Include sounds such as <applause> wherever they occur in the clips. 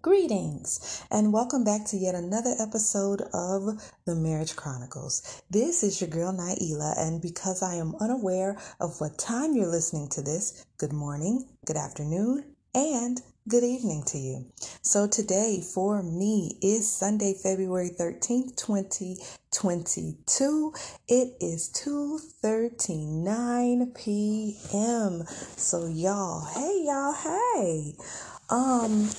Greetings and welcome back to yet another episode of the Marriage Chronicles. This is your girl Nailah, and because I am unaware of what time you're listening to this, good morning, good afternoon, and good evening to you. So today for me is Sunday, February 13th, 2022. It is 2:39 p.m. So y'all, hey y'all, hey. Um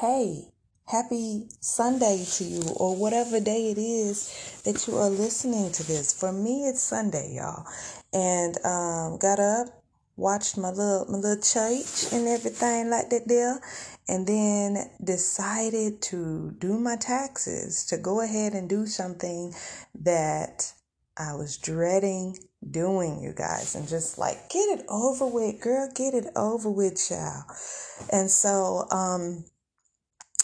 hey, happy Sunday to you, or whatever day it is that you are listening to this. For me, it's Sunday, y'all. And um, got up, watched my little my little church and everything like that there, and then decided to do my taxes, to go ahead and do something that I was dreading doing, you guys, and just like get it over with, girl, get it over with, child. And so, um,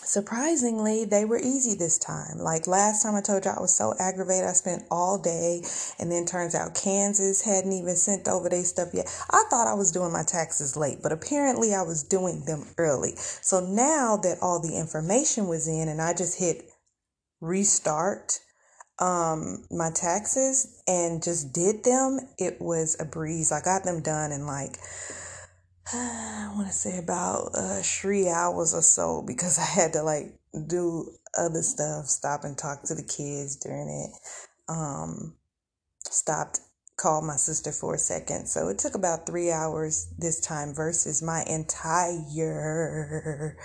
surprisingly, they were easy this time. Like last time I told you I was so aggravated, I spent all day, and then turns out Kansas hadn't even sent over their stuff yet. I thought I was doing my taxes late, but apparently I was doing them early. So now that all the information was in and I just hit restart um my taxes and just did them, it was a breeze. I got them done in like <sighs> I want to say about uh, three hours or so because I had to like do other stuff, stop and talk to the kids during it. Um, stopped called my sister for a second. So it took about three hours this time versus my entire,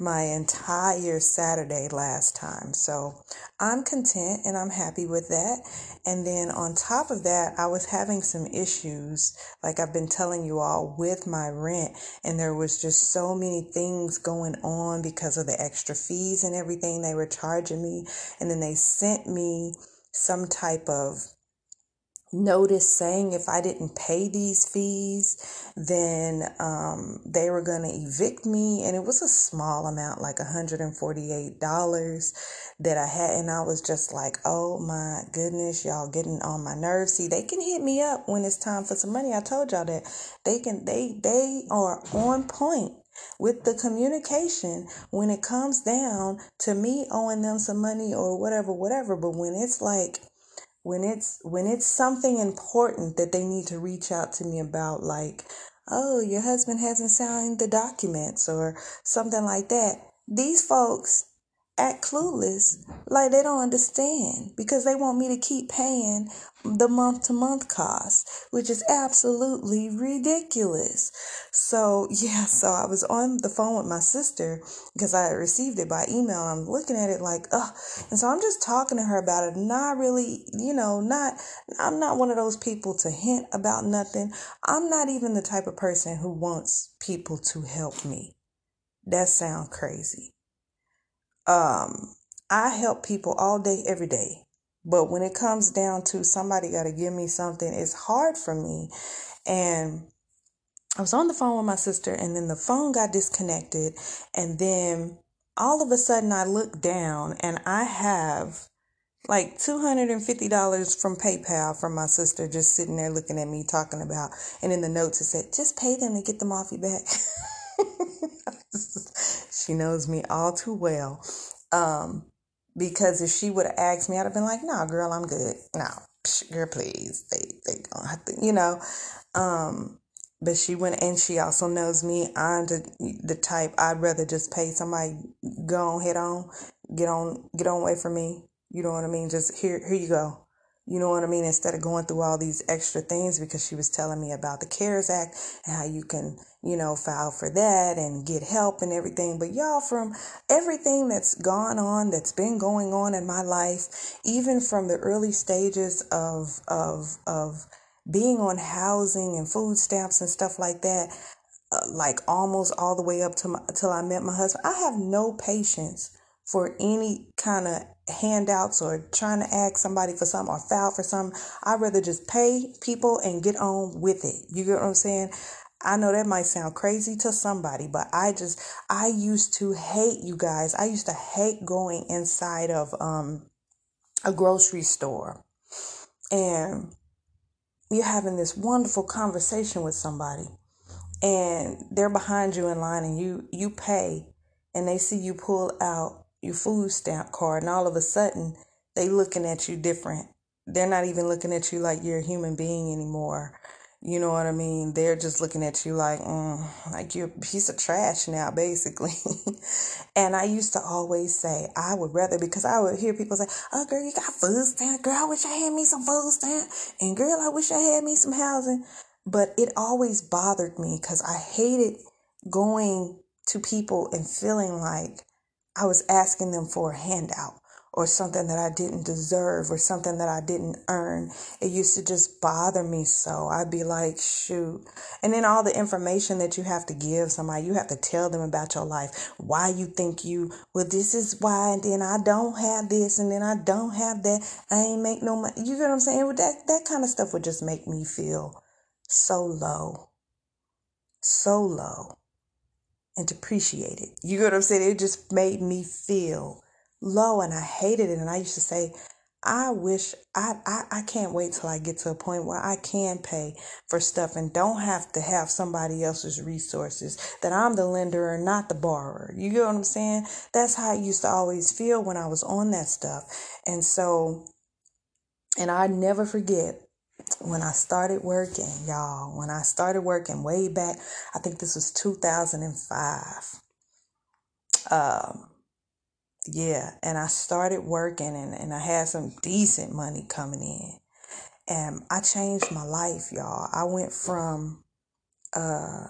my entire Saturday last time. So I'm content and I'm happy with that. And then on top of that, I was having some issues, like I've been telling you all, with my rent. And there was just so many things going on because of the extra fees and everything they were charging me. And then they sent me some type of notice saying if I didn't pay these fees, then um, they were going to evict me. And it was a small amount, like $148 that I had. And I was just like, oh my goodness, y'all getting on my nerves. See, they can hit me up when it's time for some money. I told y'all that they can, they, they are on point with the communication when it comes down to me owing them some money or whatever, whatever. But when it's like, when it's when it's something important that they need to reach out to me about like oh your husband hasn't signed the documents or something like that. These folks act clueless. Like they don't understand because they want me to keep paying the month to month cost which is absolutely ridiculous. So <laughs> yeah so i was on the phone with my sister because i received it by email. I'm looking at it like oh and so i'm just talking to her about it not really you know not i'm not one of those people to hint about nothing. I'm not even the type of person who wants people to help me. That sounds crazy um, I help people all day, every day. But when it comes down to somebody got to give me something, it's hard for me. And I was on the phone with my sister, and then the phone got disconnected. And then all of a sudden, I look down and I have like $250 from PayPal from my sister just sitting there looking at me talking about. And in the notes, it said, just pay them to get them off back. <laughs> <laughs> she knows me all too well. Um, because if she would have asked me, I'd have been like, "No, girl, I'm good. No, girl, please. They they gonna have to, you know." Um, but she went and she also knows me. I'm the the type I'd rather just pay somebody go on head on, get on get on away from me. You know what I mean? Just here here you go. You know what I mean? Instead of going through all these extra things because she was telling me about the CARES Act and how you can, you know, file for that and get help and everything. But y'all, from everything that's gone on, that's been going on in my life, even from the early stages of, of, of being on housing and food stamps and stuff like that, uh, like almost all the way up to my, till I met my husband, I have no patience for any kind of handouts or trying to ask somebody for something or file for something. I'd rather just pay people and get on with it. You get what I'm saying? I know that might sound crazy to somebody, but I just I used to hate you guys. I used to hate going inside of um a grocery store and you're having this wonderful conversation with somebody and they're behind you in line and you you pay and they see you pull out your food stamp card and all of a sudden they looking at you different. They're not even looking at you like you're a human being anymore. You know what I mean? They're just looking at you like, mm, like you're a piece of trash now, basically. <laughs> and I used to always say, I would rather, because I would hear people say, oh, girl, you got food stamp. Girl, I wish I had me some food stamp. And girl, I wish I had me some housing. But it always bothered me because I hated going to people and feeling like I was asking them for a handout or something that I didn't deserve or something that I didn't earn. It used to just bother me so. I'd be like, shoot. And then all the information that you have to give somebody, you have to tell them about your life, why you think you, well, this is why, and then I don't have this, and then I don't have that. I ain't make no money. You get what I'm saying? That, that kind of stuff would just make me feel so low. So low and depreciated. You get what I'm saying? It just made me feel low and I hated it. And I used to say, I wish I, I, I can't wait till I get to a point where I can pay for stuff and don't have to have somebody else's resources, that I'm the lender and not the borrower. You get what I'm saying? That's how I used to always feel when I was on that stuff. And so, and I never forget when I started working, y'all, when I started working way back, I think this was 2005. Um, yeah, and I started working and, and I had some decent money coming in. And I changed my life, y'all. I went from uh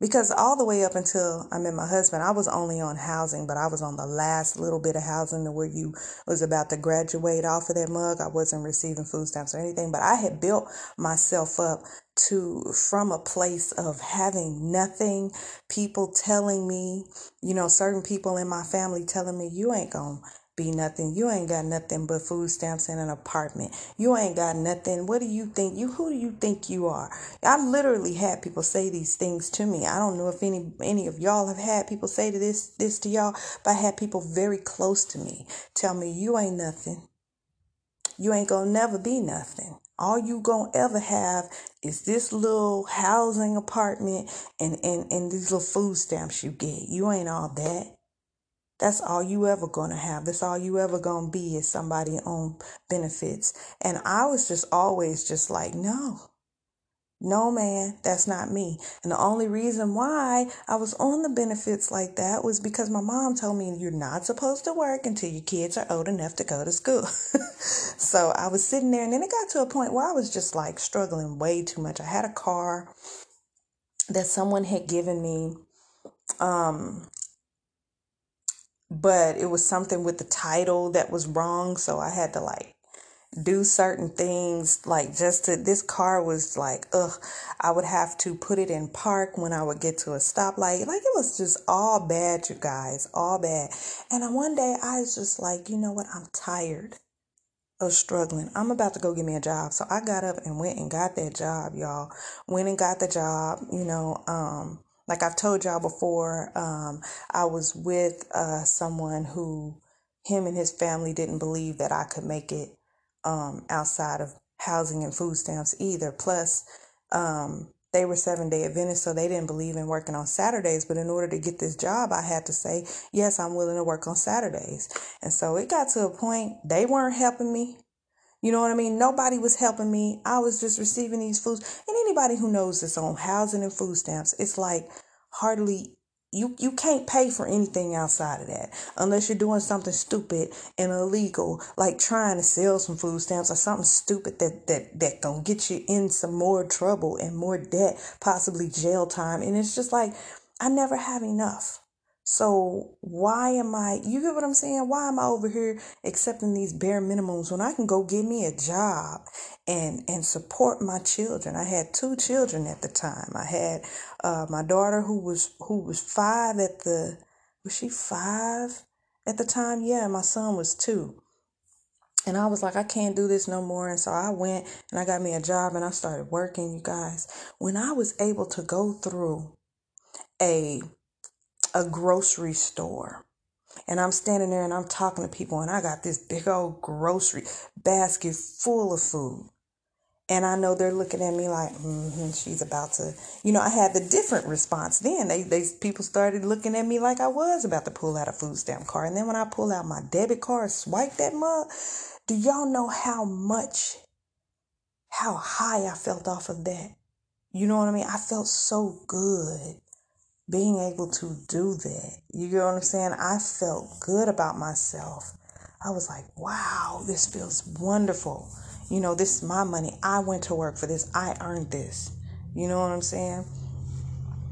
because all the way up until I met my husband, I was only on housing, but I was on the last little bit of housing to where you was about to graduate off of that mug. I wasn't receiving food stamps or anything, but I had built myself up to from a place of having nothing, people telling me, you know, certain people in my family telling me you ain't to be nothing. You ain't got nothing but food stamps and an apartment. You ain't got nothing. What do you think? You who do you think you are? I literally had people say these things to me. I don't know if any any of y'all have had people say to this this to y'all, but I had people very close to me tell me you ain't nothing. You ain't gonna never be nothing. All you gonna ever have is this little housing apartment and, and, and these little food stamps you get. You ain't all that. That's all you ever gonna have. That's all you ever gonna be is somebody on benefits. And I was just always just like, no, no, man, that's not me. And the only reason why I was on the benefits like that was because my mom told me you're not supposed to work until your kids are old enough to go to school. <laughs> so I was sitting there, and then it got to a point where I was just like struggling way too much. I had a car that someone had given me. Um, but it was something with the title that was wrong so i had to like do certain things like just to this car was like ugh i would have to put it in park when i would get to a stoplight. Like it was just all bad you guys all bad. And one day i was just like you know what? I'm tired of struggling. I'm about to go get me a job. So i got up and went and got that job y'all. Went and got the job you know um like I've told y'all before, um, I was with uh, someone who him and his family didn't believe that I could make it um, outside of housing and food stamps either. Plus, um, they were seven day Adventists, so they didn't believe in working on Saturdays. But in order to get this job, I had to say, yes, I'm willing to work on Saturdays. And so it got to a point they weren't helping me. You know what I mean? Nobody was helping me. I was just receiving these foods. And anybody who knows this on housing and food stamps, it's like hardly you you can't pay for anything outside of that unless you're doing something stupid and illegal like trying to sell some food stamps or something stupid that that that gonna get you in some more trouble and more debt possibly jail time. And it's just like i never have enough so why am I, you get what I'm saying? Why am I over here accepting these bare minimums when I can go get me a job and, and support my children? I had two children at the time. I had, uh, my daughter who was, who was five at the, was she five at the time? Yeah. my son was two. And I was like, I can't do this no more. And so I went and I got me a job and I started working, you guys. When I was able to go through a a grocery store and I'm standing there and I'm talking to people and I got this big old grocery basket full of food. and I know they're looking at me like, mm-hmm, she's about to, you know, I had the different response then. They, they, people started looking at me like I was about to pull out a food stamp card. And then when I pull out my debit card, swipe that mug, do y'all know how much, how high I felt off of that? You know what I mean? I felt so good being able to do that. You get what I'm saying? I felt good about myself. I was like, wow, this feels wonderful. You know, this is my money. I went to work for this. I earned this. You know what I'm saying?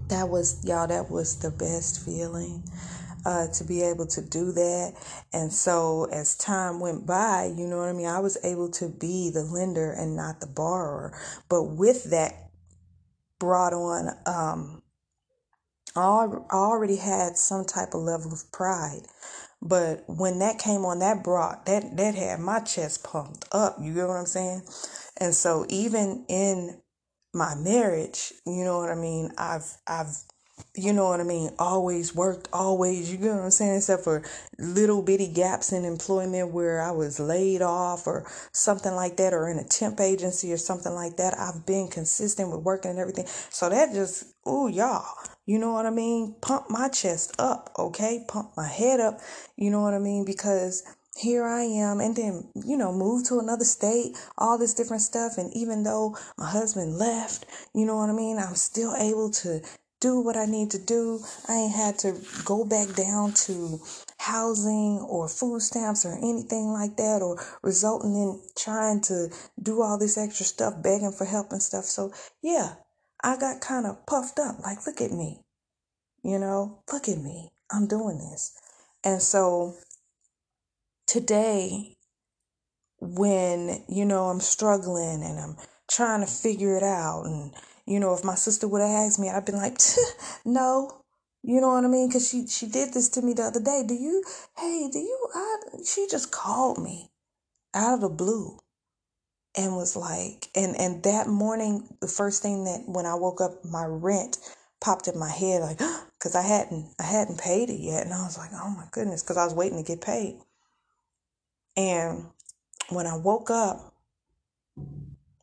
That was, y'all, that was the best feeling. Uh, to be able to do that. And so as time went by, you know what I mean? I was able to be the lender and not the borrower. But with that brought on, um, I already had some type of level of pride but when that came on, that brought that that had my chest pumped up. You get what I'm saying? And so even in my marriage, you know what I mean, I've I've you know what I mean, always worked, always, you get what I'm saying, except for little bitty gaps in employment where I was laid off or something like that, or in a temp agency or something like that. I've been consistent with working and everything. So that just, ooh, y'all, you know what I mean? Pump my chest up, okay? Pump my head up, you know what I mean? Because here I am, and then, you know, move to another state, all this different stuff. And even though my husband left, you know what I mean? I'm still able to do what I need to do. I ain't had to go back down to housing or food stamps or anything like that, or resulting in trying to do all this extra stuff, begging for help and stuff. So, yeah, I got kind of puffed up. Like, look at me. You know, look at me. I'm doing this. And so today, when, you know, I'm struggling and I'm trying to figure it out and you know, if my sister would have asked me, I'd been like, <laughs> no. You know what I mean? Because she, she did this to me the other day. Do you, hey, do you, I, she just called me out of the blue and was like, and, and that morning, the first thing that when I woke up, my rent popped in my head, like, <gasps> because I hadn't, I hadn't paid it yet. And I was like, oh my goodness, because I was waiting to get paid. And when I woke up,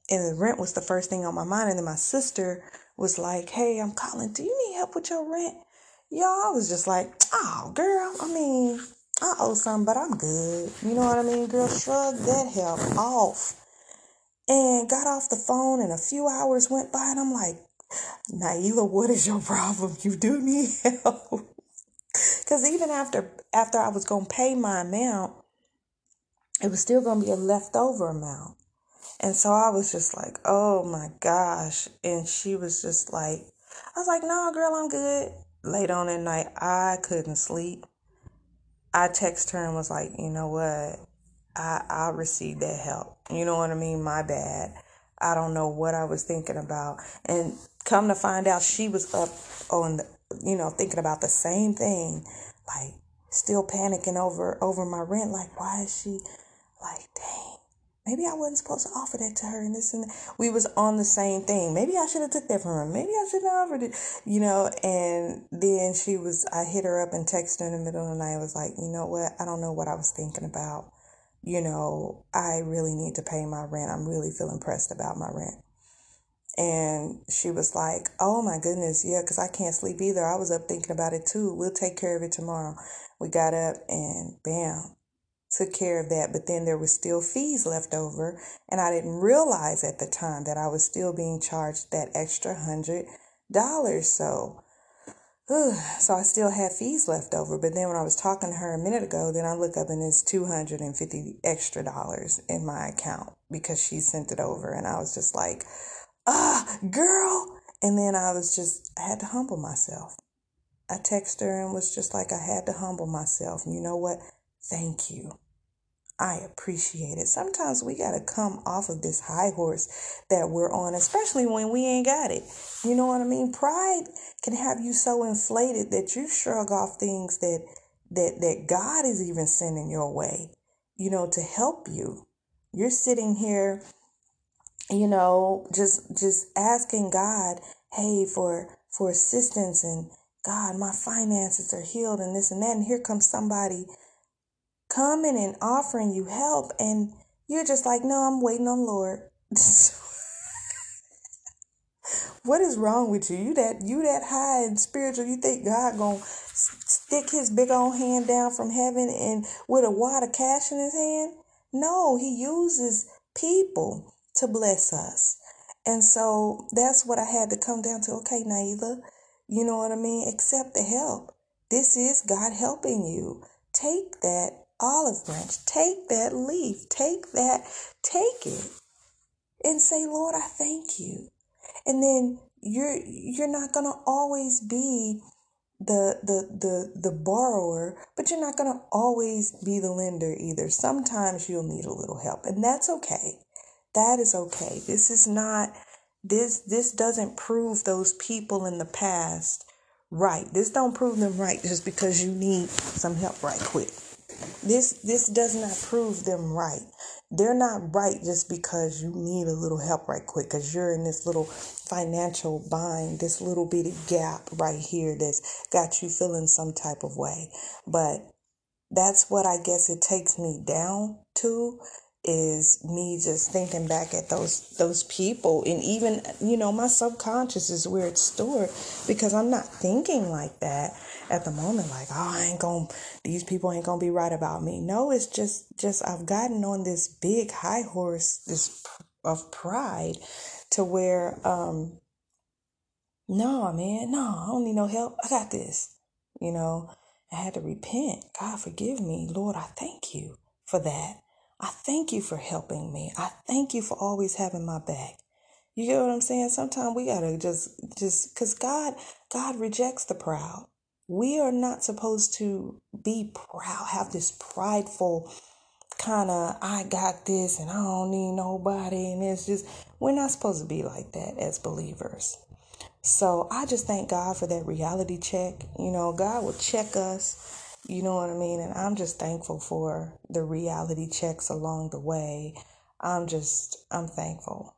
and the rent was the first thing on my mind. And then my sister was like, Hey, I'm calling. Do you need help with your rent? Y'all, was just like, Oh, girl, I mean, I owe some, but I'm good. You know what I mean? Girl, shrug that help off. And got off the phone, and a few hours went by, and I'm like, Nailah, <laughs> what is your problem? You do need <laughs> help. Because even after after I was gonna pay my amount, it was still gonna be a leftover amount. And so I was just like, oh my gosh. And she was just like, I was like, no, girl, I'm good. Late on at night, I couldn't sleep. I text her and was like, you know what? I I received that help. You know what I mean? My bad. I don't know what I was thinking about. And come to find out she was up on the you know, thinking about the same thing. Like still panicking over over my rent. Like, why is she like, dang, maybe I wasn't supposed to offer that to her and this and that. We was on the same thing. Maybe I should have took that from her. Maybe I should have offered it, you know, and then she was, I hit her up and texted her in the middle of the night. I was like, you know what? I don't know what I was thinking about. You know, I really need to pay my rent. I'm really feeling pressed about my rent. And she was like, Oh my goodness, yeah, because I can't sleep either. I was up thinking about it too. We'll take care of it tomorrow. We got up and bam, took care of that, but then there was still fees left over, and I didn't realize at the time that I was still being charged that extra hundred dollars. So, so I still had fees left over. But then when I was talking to her a minute ago, then I look up and it's two hundred and fifty extra dollars in my account because she sent it over, and I was just like, ah, girl. And then I was just, I had to humble myself. I texted her and was just like, I had to humble myself. And you know what? Thank you. I appreciate it. Sometimes we got to come off of this high horse that we're on, especially when we ain't got it. You know what I mean? Pride can have you so inflated that you shrug off things that that that God is even sending your way, you know, to help you. You're sitting here, you know, just just asking God, "Hey, for for assistance and God, my finances are healed and this and that." And here comes somebody coming and offering you help and you're just like, no, I'm waiting on Lord. <laughs> What is wrong with you? You that you that high and spiritual? You think God gonna stick His big old hand down from heaven and with a wad of cash in His hand? No, He uses people to bless us, and so that's what I had to come down to. Okay, Nailah, you know what I mean? Accept the help. This is God helping you. Take that olive branch, take that leaf, take that, take it, and say, Lord, I thank you. And then you're you're not gonna always be the the the the borrower, but you're not gonna always be the lender either. Sometimes you'll need a little help, and that's okay. That is okay. This is not this this doesn't prove those people in the past right. This don't prove them right just because you need some help right quick. This this does not prove them right. They're not right just because you need a little help right quick because you're in this little financial bind, this little bitty gap right here that's got you feeling some type of way. But that's what I guess it takes me down to is me just thinking back at those those people. And even you know my subconscious is where it's stored because I'm not thinking like that at the moment like oh I ain't going to these people ain't going to be right about me. No it's just just I've gotten on this big high horse this of pride to where um no man no I don't need no help. I got this. You know I had to repent. God forgive me. Lord I thank you for that I thank you for helping me. I thank you for always having my back. You get what I'm saying? Sometimes we gotta just just cause God God rejects the proud. We are not supposed to be proud, have this prideful kind of I got this and I don't need nobody and it's just we're not supposed to be like that as believers. So I just thank God for that reality check. You know, God will check us you know what I mean? And I'm just thankful for the reality checks along the way. I'm just, I'm thankful.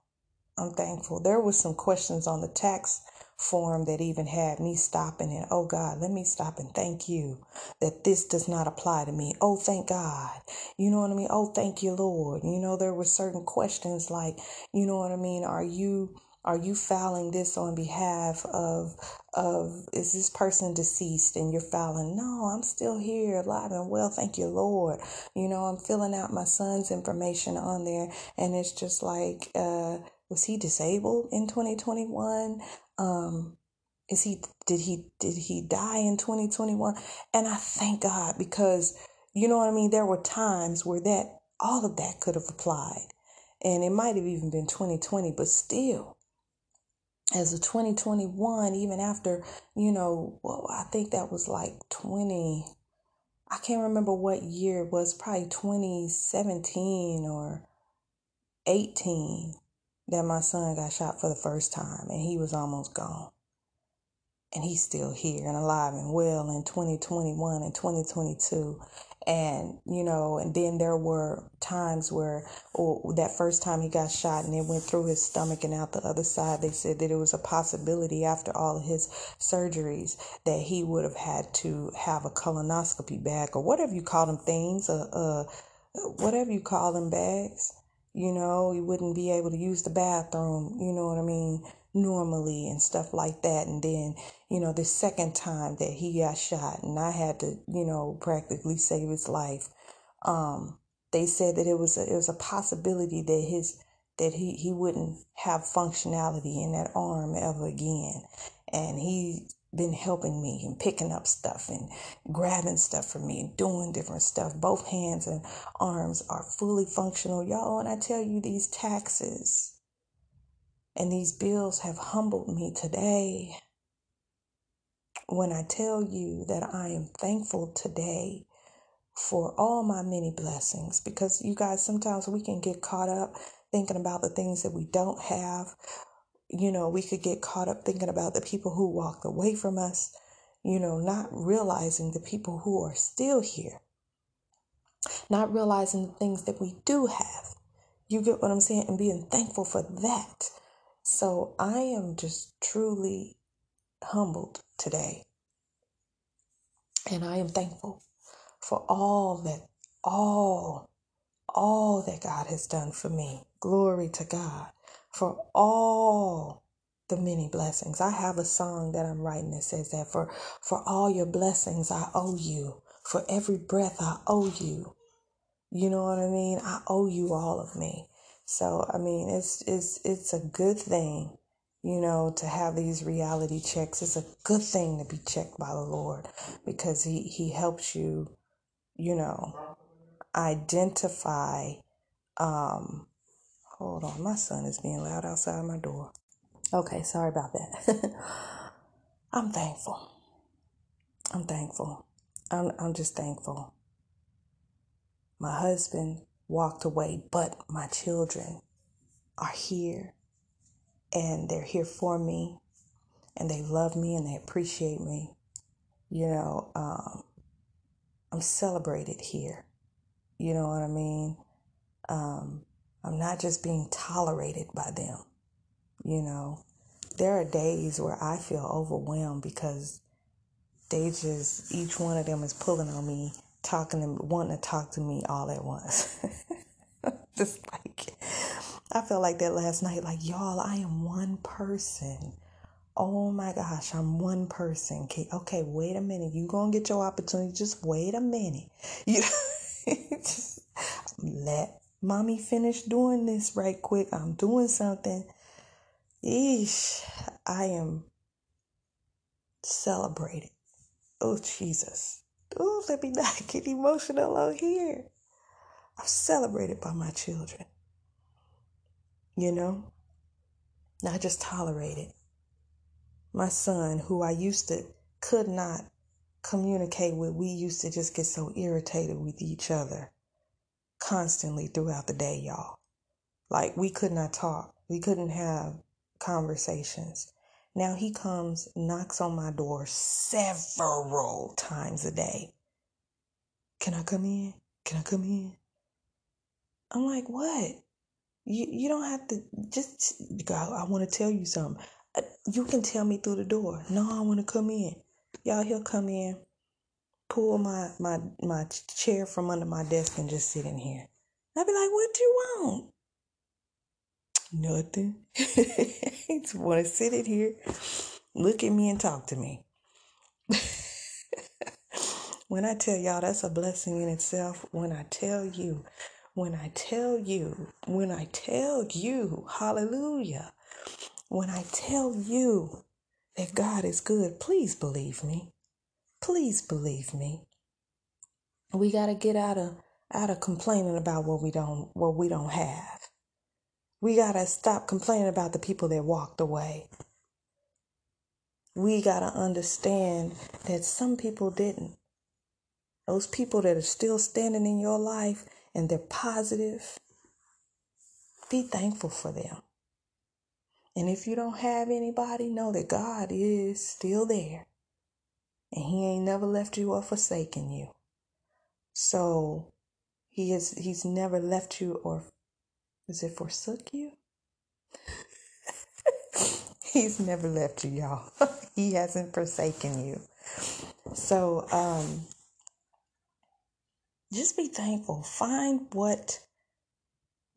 I'm thankful. There was some questions on the tax form that even had me stopping and oh God, let me stop and thank you that this does not apply to me. Oh, thank God. You know what I mean? Oh, thank you, Lord. You know, there were certain questions like, you know what I mean? Are you are you filing this on behalf of of is this person deceased and you're filing no i'm still here alive and well thank you lord. You know i'm filling out my son's information on there and it's just like uh was he disabled in 2021 um is he did he did he die in 2021 and i thank god because you know what i mean? There were times where that all of that could have applied and it might have even been 2020 but still as of 2021, even after, you know, well, I think that was like 20, I can't remember what year it was, probably 2017 or 18 that my son got shot for the first time and he was almost gone. And he's still here and alive and well in 2021 and 2022 and you know and then there were times where oh, that first time he got shot and it went through his stomach and out the other side they said that it was a possibility after all of his surgeries that he would have had to have a colonoscopy bag or whatever you call them things uh, uh whatever you call them bags you know he wouldn't be able to use the bathroom you know what i mean normally and stuff like that. And then, you know, the second time that he got shot and I had to, you know, practically save his life. Um, they said that it was a, it was a possibility that his that he, he wouldn't have functionality in that arm ever again. And he's been helping me and picking up stuff and grabbing stuff for me and doing different stuff. Both hands and arms are fully functional. Y'all, And I tell you these taxes, and these bills have humbled me today. When I tell you that I am thankful today for all my many blessings, because you guys, sometimes we can get caught up thinking about the things that we don't have. You know, we could get caught up thinking about the people who walked away from us, you know, not realizing the people who are still here, not realizing the things that we do have. You get what I'm saying? And being thankful for that so I am just truly humbled today. And I am thankful for all that, all, all that God has done for me. Glory to God. For all the many blessings. I have a song that I'm writing that says that for for all your blessings I owe you. For every breath I owe you. You know what I mean? I owe you all of me. So I mean it's it's it's a good thing, you know, to have these reality checks. It's a good thing to be checked by the Lord because he he helps you, you know, identify um hold on, my son is being loud outside my door. Okay, sorry about that. <laughs> I'm thankful. I'm thankful. I'm, I'm just thankful. My husband walked away, but my children are here and they're here for me and they love me and they appreciate me. You know, um, I'm celebrated here. You know what I mean? Um, I'm not just being tolerated by them. You know, there are days where I feel overwhelmed because they just, each one of them is pulling on me, talking and wanting to talk to me all at once. <laughs> just like, I felt like that last night. Like, y'all, I am one person. Oh my gosh, I'm one person. Okay, okay wait a minute. You gonna get your opportunity. Just wait a minute. You <laughs> just let mommy finish doing this right quick. I'm doing something. Eesh, I am celebrated. Oh, Jesus. Oh, let me not <laughs> get emotional out here. I'm celebrated by my children. You know? Not just tolerated. My son, who I used to could not communicate with, we used to just get so irritated with each other constantly throughout the day, y'all. Like we could not talk. We couldn't have conversations. Now he comes, knocks on my door several times a day. Can I come in? Can I come in? I'm like, what? You you don't have to just God, I want to tell you something. Uh, you can tell me through the door. No, I want to come in. Y'all, he'll come in, pull my my my chair from under my desk and just sit in here. I'd be like, what do you want? Nothing. <laughs> just want to sit in here, look at me and talk to me. <laughs> when I tell y'all that's a blessing in itself, when I tell you, when I tell you, when I tell you, hallelujah, when I tell you that God is good, please believe me. Please believe me. We got to get out of out of complaining about what we don't what we don't have. We got to stop complaining about the people that walked away. We got to understand that some people didn't. Those people that are still standing in your life and they're positive, be thankful for them. And if you don't have anybody, know that God is still there. And He ain't never left you or forsaken you. So He has He's never left you or does it forsook you? <laughs> He's never left you, y'all. <laughs> he hasn't forsaken you. So, um, just be thankful. Find what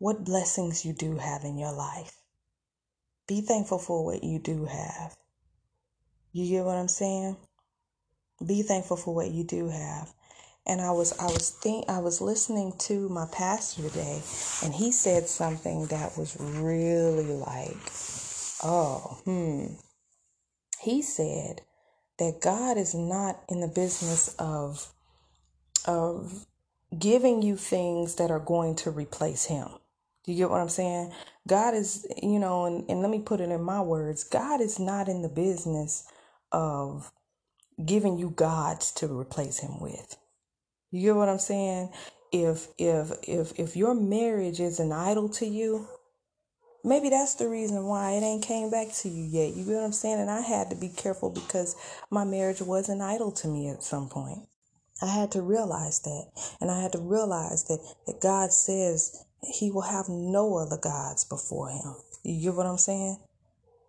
what blessings you do have in your life. Be thankful for what you do have. You get what I'm saying? Be thankful for what you do have and I was I was think I was listening to my pastor today and he said something that was really like oh hmm he said that God is not in the business of of giving you things that are going to replace him. Do you get what I'm saying? God is, you know, and, and let me put it in my words God is not in the business of giving you gods to replace him with. You get what I'm saying? If if if if your marriage is an idol to you, maybe that's the reason why it ain't came back to you yet. You get what I'm saying? And I had to be careful because my marriage was an idol to me at some point. I had to realize that. And I had to realize that, that God says he will have no other gods before him. You get what I'm saying?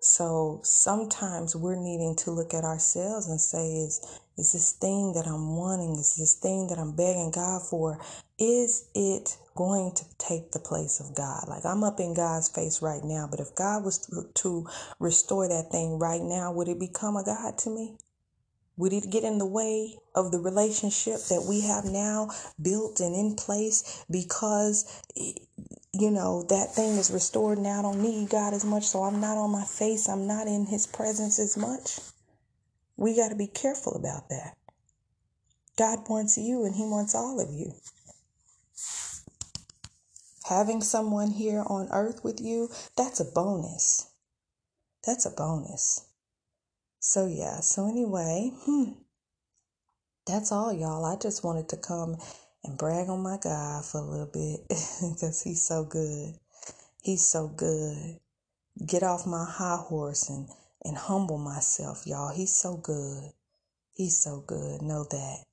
So sometimes we're needing to look at ourselves and say, is, is this thing that I'm wanting, is this thing that I'm begging God for, is it going to take the place of God. Like I'm up in God's face right now, but if God was to restore that thing right now, would it become a God to me? Would it get in the way of the relationship that we have now built and in place because, you know, that thing is restored now? I don't need God as much, so I'm not on my face. I'm not in His presence as much. We got to be careful about that. God wants you and He wants all of you. Having someone here on earth with you, that's a bonus. That's a bonus. So, yeah, so anyway, hmm, that's all, y'all. I just wanted to come and brag on my God for a little bit <laughs> because he's so good. He's so good. Get off my high horse and, and humble myself, y'all. He's so good. He's so good. Know that.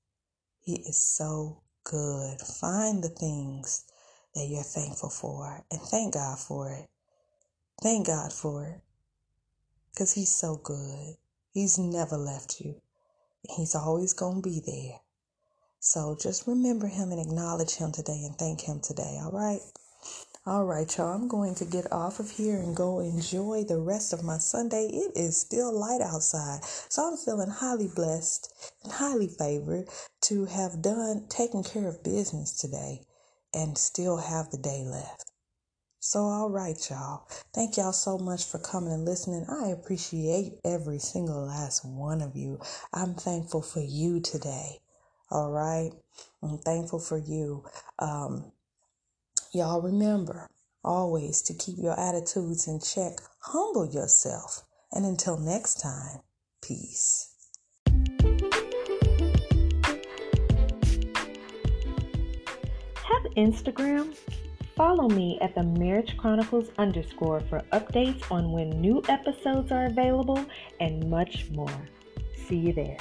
He is so good. Find the things that you're thankful for and thank God for it. Thank God for it because He's so good. He's never left you. He's always going to be there. So just remember him and acknowledge him today and thank him today, all right? All right, y'all. I'm going to get off of here and go enjoy the rest of my Sunday. It is still light outside. So I'm feeling highly blessed and highly favored to have done taken care of business today and still have the day left. So, all right, y'all. Thank y'all so much for coming and listening. I appreciate every single last one of you. I'm thankful for you today. All right. I'm thankful for you. Um, y'all remember always to keep your attitudes in check, humble yourself. And until next time, peace. Have Instagram? Follow me at the Marriage Chronicles underscore for updates on when new episodes are available and much more. See you there.